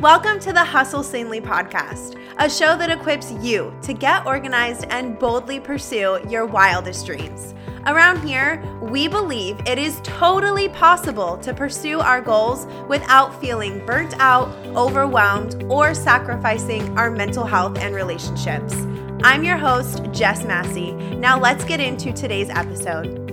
Welcome to the Hustle Sanely podcast, a show that equips you to get organized and boldly pursue your wildest dreams. Around here, we believe it is totally possible to pursue our goals without feeling burnt out, overwhelmed, or sacrificing our mental health and relationships. I'm your host, Jess Massey. Now let's get into today's episode.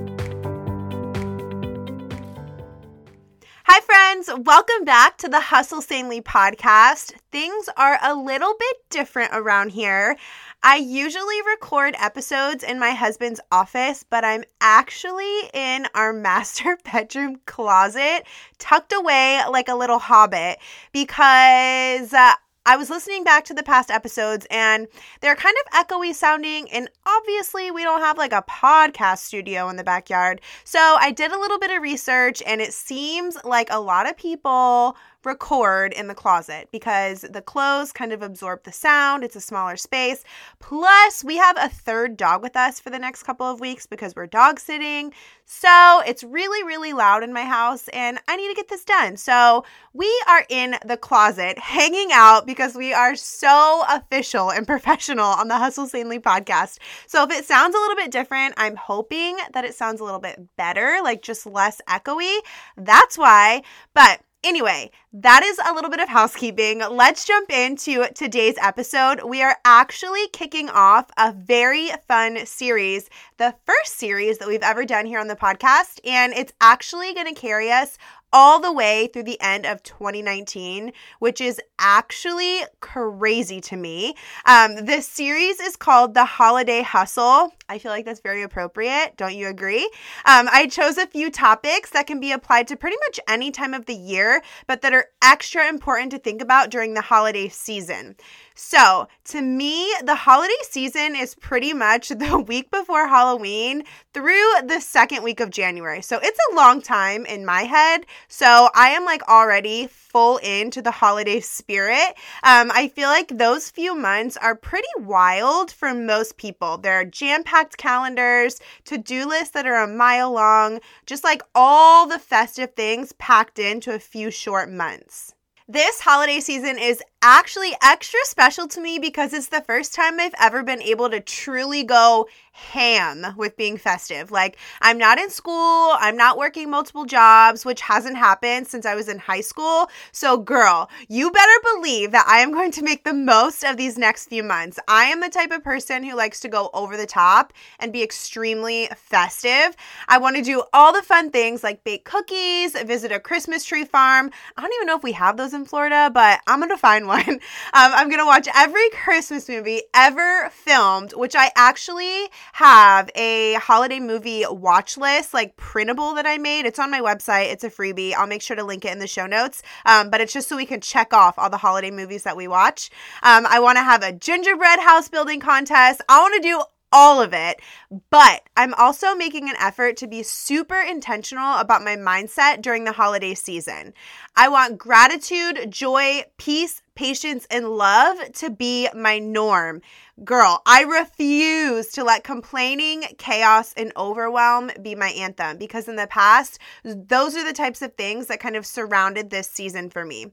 Welcome back to the Hustle Sanely podcast. Things are a little bit different around here. I usually record episodes in my husband's office, but I'm actually in our master bedroom closet, tucked away like a little hobbit, because uh, I was listening back to the past episodes and they're kind of echoey sounding. And obviously, we don't have like a podcast studio in the backyard. So I did a little bit of research and it seems like a lot of people record in the closet because the clothes kind of absorb the sound. It's a smaller space. Plus, we have a third dog with us for the next couple of weeks because we're dog sitting. So it's really, really loud in my house and I need to get this done. So we are in the closet hanging out because we are so official and professional on the Hustle Sanely podcast. So if it sounds a little bit different, I'm hoping that it sounds a little bit better, like just less echoey. That's why. But Anyway, that is a little bit of housekeeping. Let's jump into today's episode. We are actually kicking off a very fun series, the first series that we've ever done here on the podcast, and it's actually going to carry us all the way through the end of 2019, which is actually crazy to me. Um, this series is called The Holiday Hustle. I feel like that's very appropriate. Don't you agree? Um, I chose a few topics that can be applied to pretty much any time of the year, but that are extra important to think about during the holiday season. So, to me, the holiday season is pretty much the week before Halloween through the second week of January. So, it's a long time in my head. So, I am like already full into the holiday spirit. Um, I feel like those few months are pretty wild for most people. There are jam packed calendars, to do lists that are a mile long, just like all the festive things packed into a few short months. This holiday season is actually extra special to me because it's the first time I've ever been able to truly go ham with being festive. Like, I'm not in school, I'm not working multiple jobs, which hasn't happened since I was in high school. So, girl, you better believe that I am going to make the most of these next few months. I am the type of person who likes to go over the top and be extremely festive. I want to do all the fun things like bake cookies, visit a Christmas tree farm. I don't even know if we have those in Florida, but I'm going to find one Um, I'm going to watch every Christmas movie ever filmed, which I actually have a holiday movie watch list, like printable that I made. It's on my website, it's a freebie. I'll make sure to link it in the show notes. Um, but it's just so we can check off all the holiday movies that we watch. Um, I want to have a gingerbread house building contest. I want to do all of it. But I'm also making an effort to be super intentional about my mindset during the holiday season. I want gratitude, joy, peace, patience, and love to be my norm. Girl, I refuse to let complaining, chaos, and overwhelm be my anthem because in the past, those are the types of things that kind of surrounded this season for me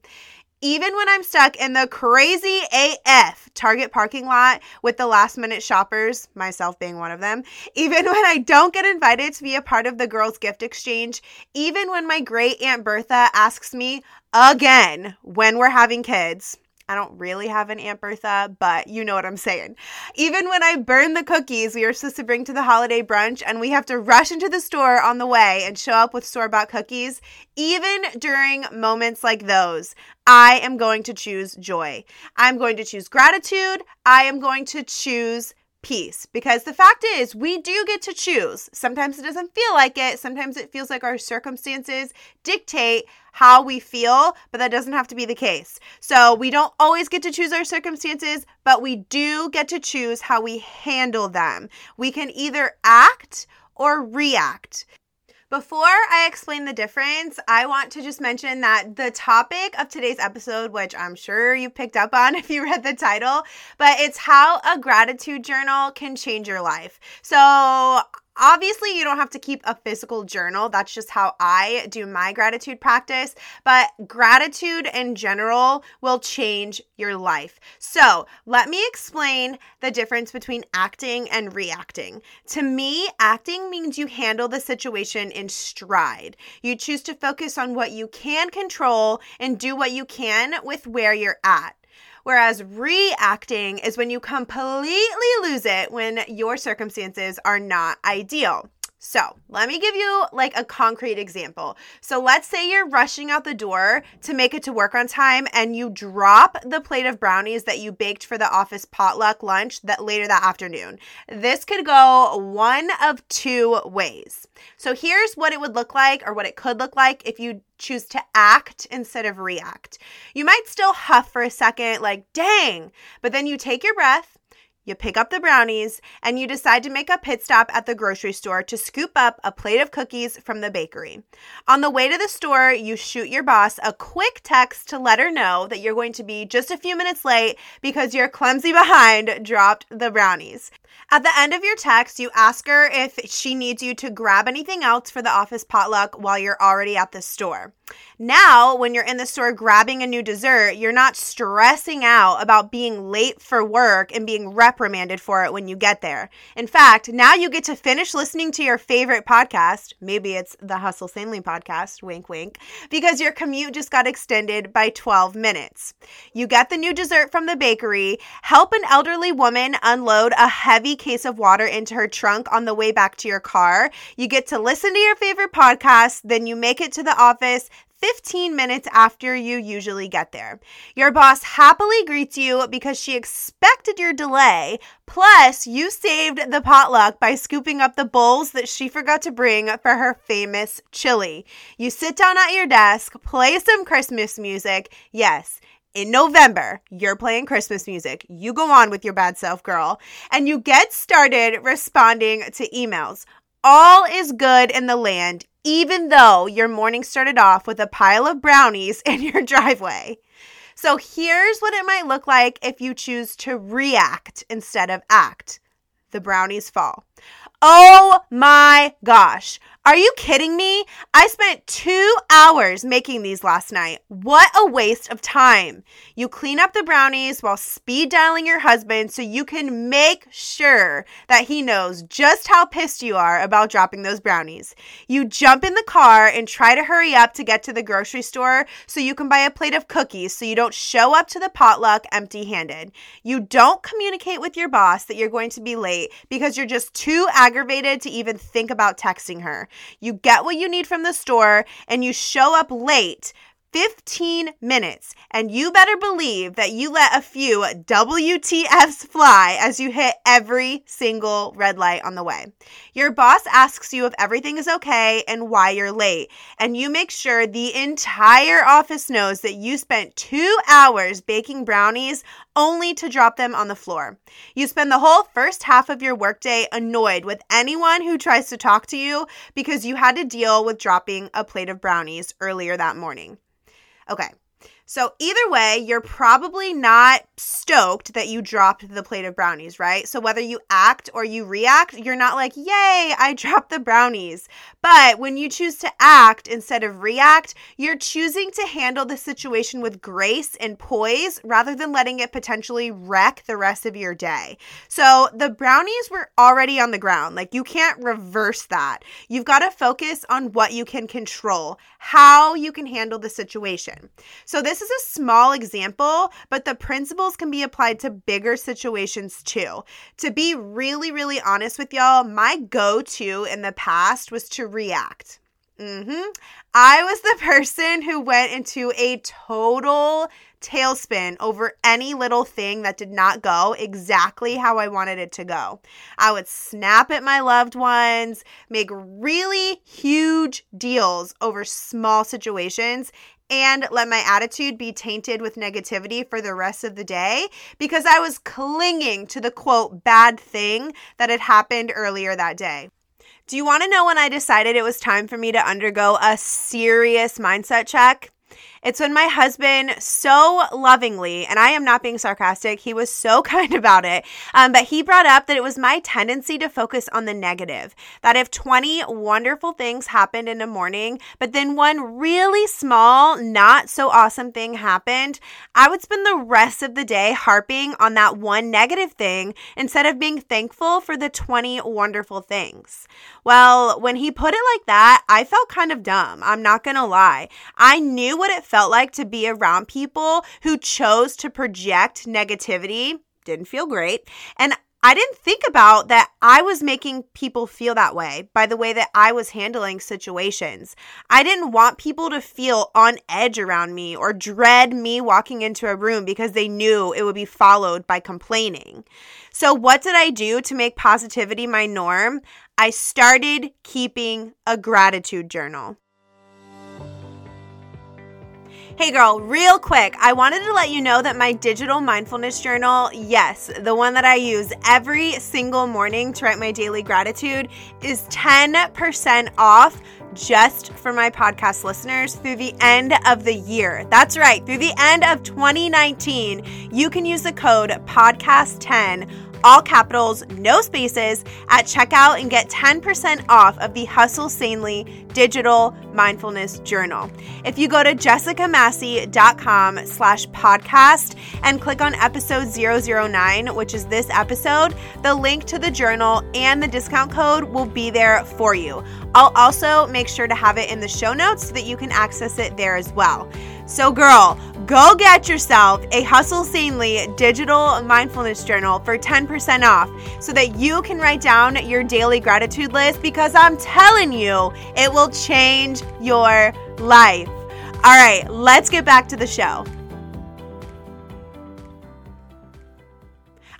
even when I'm stuck in the crazy AF Target parking lot with the last minute shoppers, myself being one of them, even when I don't get invited to be a part of the girls' gift exchange, even when my great Aunt Bertha asks me again when we're having kids, I don't really have an Aunt Bertha, but you know what I'm saying. Even when I burn the cookies we are supposed to bring to the holiday brunch and we have to rush into the store on the way and show up with store bought cookies, even during moments like those, I am going to choose joy. I'm going to choose gratitude. I am going to choose peace because the fact is we do get to choose. Sometimes it doesn't feel like it. Sometimes it feels like our circumstances dictate how we feel, but that doesn't have to be the case. So we don't always get to choose our circumstances, but we do get to choose how we handle them. We can either act or react. Before I explain the difference, I want to just mention that the topic of today's episode, which I'm sure you picked up on if you read the title, but it's how a gratitude journal can change your life. So Obviously, you don't have to keep a physical journal. That's just how I do my gratitude practice. But gratitude in general will change your life. So, let me explain the difference between acting and reacting. To me, acting means you handle the situation in stride. You choose to focus on what you can control and do what you can with where you're at. Whereas reacting is when you completely lose it when your circumstances are not ideal. So, let me give you like a concrete example. So, let's say you're rushing out the door to make it to work on time and you drop the plate of brownies that you baked for the office potluck lunch that later that afternoon. This could go one of two ways. So, here's what it would look like or what it could look like if you choose to act instead of react. You might still huff for a second like, "Dang." But then you take your breath you pick up the brownies, and you decide to make a pit stop at the grocery store to scoop up a plate of cookies from the bakery. On the way to the store, you shoot your boss a quick text to let her know that you're going to be just a few minutes late because your clumsy behind dropped the brownies. At the end of your text, you ask her if she needs you to grab anything else for the office potluck while you're already at the store. Now, when you're in the store grabbing a new dessert, you're not stressing out about being late for work and being reprimanded for it when you get there. In fact, now you get to finish listening to your favorite podcast. Maybe it's the Hustle Sanely podcast, wink, wink, because your commute just got extended by 12 minutes. You get the new dessert from the bakery, help an elderly woman unload a heavy case of water into her trunk on the way back to your car. You get to listen to your favorite podcast, then you make it to the office 15 minutes after you usually get there. Your boss happily greets you because she expected your delay, plus, you saved the potluck by scooping up the bowls that she forgot to bring for her famous chili. You sit down at your desk, play some Christmas music. Yes, in November, you're playing Christmas music. You go on with your bad self, girl, and you get started responding to emails. All is good in the land, even though your morning started off with a pile of brownies in your driveway. So here's what it might look like if you choose to react instead of act. The brownies fall. Oh my gosh. Are you kidding me? I spent two hours making these last night. What a waste of time. You clean up the brownies while speed dialing your husband so you can make sure that he knows just how pissed you are about dropping those brownies. You jump in the car and try to hurry up to get to the grocery store so you can buy a plate of cookies so you don't show up to the potluck empty handed. You don't communicate with your boss that you're going to be late because you're just too aggravated to even think about texting her. You get what you need from the store and you show up late 15 minutes. And you better believe that you let a few WTFs fly as you hit every single red light on the way. Your boss asks you if everything is okay and why you're late. And you make sure the entire office knows that you spent two hours baking brownies only to drop them on the floor. You spend the whole first half of your workday annoyed with anyone who tries to talk to you because you had to deal with dropping a plate of brownies earlier that morning. Okay. So, either way, you're probably not stoked that you dropped the plate of brownies, right? So, whether you act or you react, you're not like, yay, I dropped the brownies. But when you choose to act instead of react, you're choosing to handle the situation with grace and poise rather than letting it potentially wreck the rest of your day. So, the brownies were already on the ground. Like, you can't reverse that. You've got to focus on what you can control, how you can handle the situation. So, this this is a small example, but the principles can be applied to bigger situations too. To be really, really honest with y'all, my go to in the past was to react. Mm-hmm. I was the person who went into a total tailspin over any little thing that did not go exactly how I wanted it to go. I would snap at my loved ones, make really huge deals over small situations, and let my attitude be tainted with negativity for the rest of the day because I was clinging to the quote bad thing that had happened earlier that day. Do you want to know when I decided it was time for me to undergo a serious mindset check? It's when my husband so lovingly, and I am not being sarcastic, he was so kind about it, um, but he brought up that it was my tendency to focus on the negative. That if 20 wonderful things happened in a morning, but then one really small, not so awesome thing happened, I would spend the rest of the day harping on that one negative thing instead of being thankful for the 20 wonderful things. Well, when he put it like that, I felt kind of dumb. I'm not going to lie. I knew what it felt like to be around people who chose to project negativity. Didn't feel great. And I didn't think about that I was making people feel that way by the way that I was handling situations. I didn't want people to feel on edge around me or dread me walking into a room because they knew it would be followed by complaining. So, what did I do to make positivity my norm? I started keeping a gratitude journal. Hey girl, real quick, I wanted to let you know that my digital mindfulness journal, yes, the one that I use every single morning to write my daily gratitude, is 10% off just for my podcast listeners through the end of the year. That's right, through the end of 2019, you can use the code podcast10 all capitals, no spaces, at checkout and get 10% off of the Hustle Sanely digital mindfulness journal. If you go to jessicamassey.com slash podcast and click on episode 009, which is this episode, the link to the journal and the discount code will be there for you. I'll also make sure to have it in the show notes so that you can access it there as well. So, girl, go get yourself a Hustle Sanely digital mindfulness journal for 10% off so that you can write down your daily gratitude list because I'm telling you, it will change your life. All right, let's get back to the show.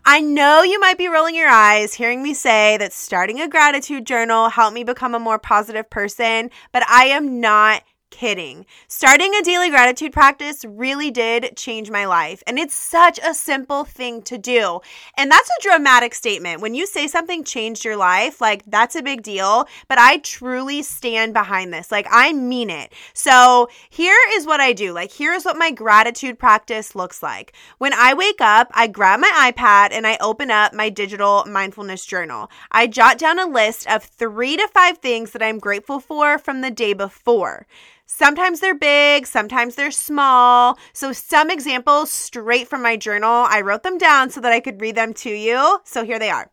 I know you might be rolling your eyes hearing me say that starting a gratitude journal helped me become a more positive person, but I am not kidding. Starting a daily gratitude practice really did change my life. And it's such a simple thing to do. And that's a dramatic statement. When you say something changed your life, like that's a big deal. But I truly stand behind this. Like I mean it. So here is what I do. Like here's what my gratitude practice looks like. When I wake up, I grab my iPad and I open up my digital mindfulness journal. I jot down a list of three to five things that I'm grateful for from the day before. Sometimes they're big, sometimes they're small. So, some examples straight from my journal, I wrote them down so that I could read them to you. So, here they are.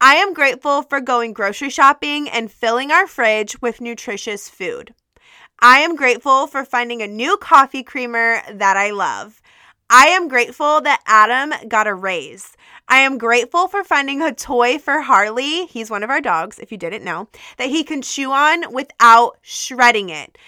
I am grateful for going grocery shopping and filling our fridge with nutritious food. I am grateful for finding a new coffee creamer that I love. I am grateful that Adam got a raise. I am grateful for finding a toy for Harley. He's one of our dogs, if you didn't know, that he can chew on without shredding it.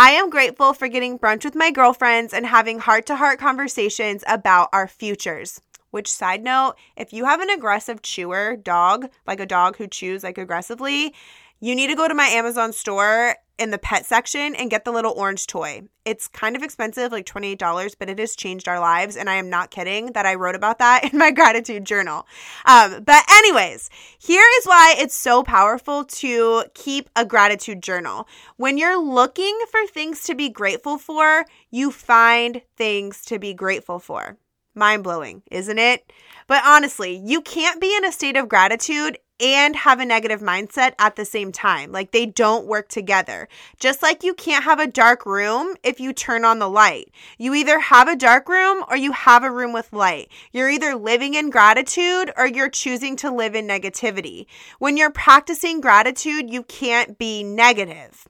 I am grateful for getting brunch with my girlfriends and having heart to heart conversations about our futures. Which, side note, if you have an aggressive chewer dog, like a dog who chews like aggressively, you need to go to my Amazon store in the pet section and get the little orange toy. It's kind of expensive, like $28, but it has changed our lives. And I am not kidding that I wrote about that in my gratitude journal. Um, but, anyways, here is why it's so powerful to keep a gratitude journal. When you're looking for things to be grateful for, you find things to be grateful for. Mind blowing, isn't it? But honestly, you can't be in a state of gratitude and have a negative mindset at the same time. Like they don't work together. Just like you can't have a dark room if you turn on the light. You either have a dark room or you have a room with light. You're either living in gratitude or you're choosing to live in negativity. When you're practicing gratitude, you can't be negative.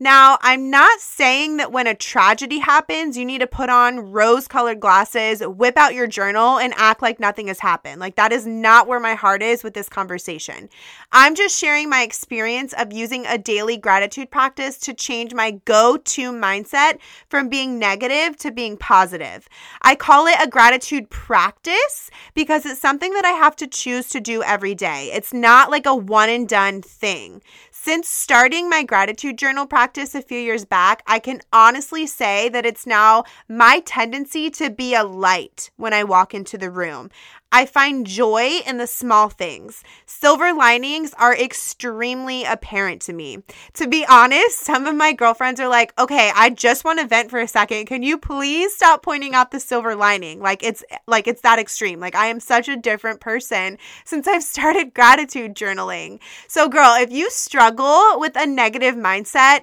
Now, I'm not saying that when a tragedy happens, you need to put on rose colored glasses, whip out your journal, and act like nothing has happened. Like, that is not where my heart is with this conversation. I'm just sharing my experience of using a daily gratitude practice to change my go to mindset from being negative to being positive. I call it a gratitude practice because it's something that I have to choose to do every day. It's not like a one and done thing. Since starting my gratitude journal practice a few years back, I can honestly say that it's now my tendency to be a light when I walk into the room. I find joy in the small things. Silver linings are extremely apparent to me. To be honest, some of my girlfriends are like, "Okay, I just want to vent for a second. Can you please stop pointing out the silver lining?" Like it's like it's that extreme. Like I am such a different person since I've started gratitude journaling. So girl, if you struggle with a negative mindset,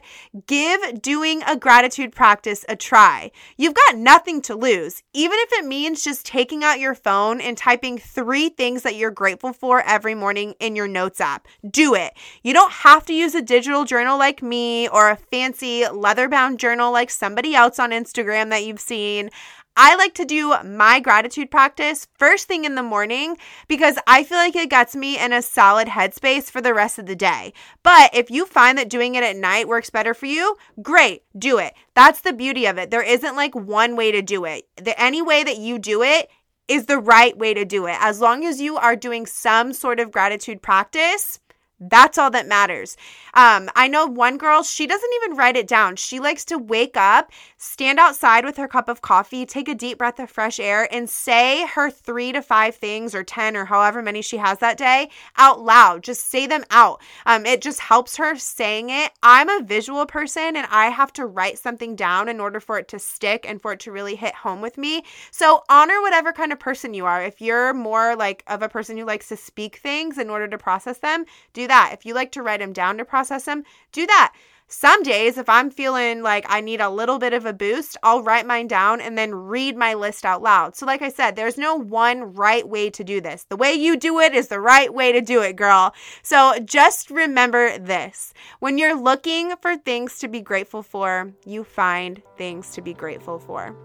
give doing a gratitude practice a try. You've got nothing to lose, even if it means just taking out your phone and typing typing three things that you're grateful for every morning in your notes app. Do it. You don't have to use a digital journal like me or a fancy leather bound journal like somebody else on Instagram that you've seen. I like to do my gratitude practice first thing in the morning because I feel like it gets me in a solid headspace for the rest of the day. But if you find that doing it at night works better for you, great, do it. That's the beauty of it. There isn't like one way to do it. The any way that you do it is the right way to do it. As long as you are doing some sort of gratitude practice, that's all that matters. Um, I know one girl, she doesn't even write it down. She likes to wake up, stand outside with her cup of coffee, take a deep breath of fresh air, and say her three to five things or 10 or however many she has that day out loud. Just say them out. Um, it just helps her saying it. I'm a visual person and I have to write something down in order for it to stick and for it to really hit home with me. So honor whatever kind of person you are. If you're more like of a person who likes to speak things in order to process them, do that. If you like to write them down to process them, do that. Some days, if I'm feeling like I need a little bit of a boost, I'll write mine down and then read my list out loud. So, like I said, there's no one right way to do this. The way you do it is the right way to do it, girl. So, just remember this when you're looking for things to be grateful for, you find things to be grateful for.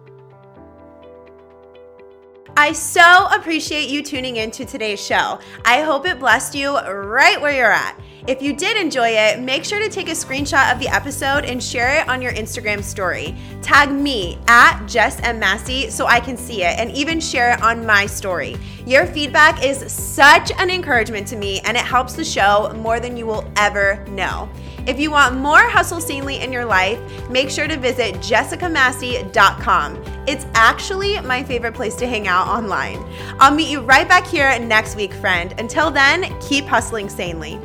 I so appreciate you tuning in to today's show. I hope it blessed you right where you're at. If you did enjoy it, make sure to take a screenshot of the episode and share it on your Instagram story. Tag me at Jess M. Massey so I can see it and even share it on my story. Your feedback is such an encouragement to me and it helps the show more than you will ever know. If you want more Hustle Sanely in your life, make sure to visit jessicamassey.com. It's actually my favorite place to hang out online. I'll meet you right back here next week, friend. Until then, keep hustling sanely.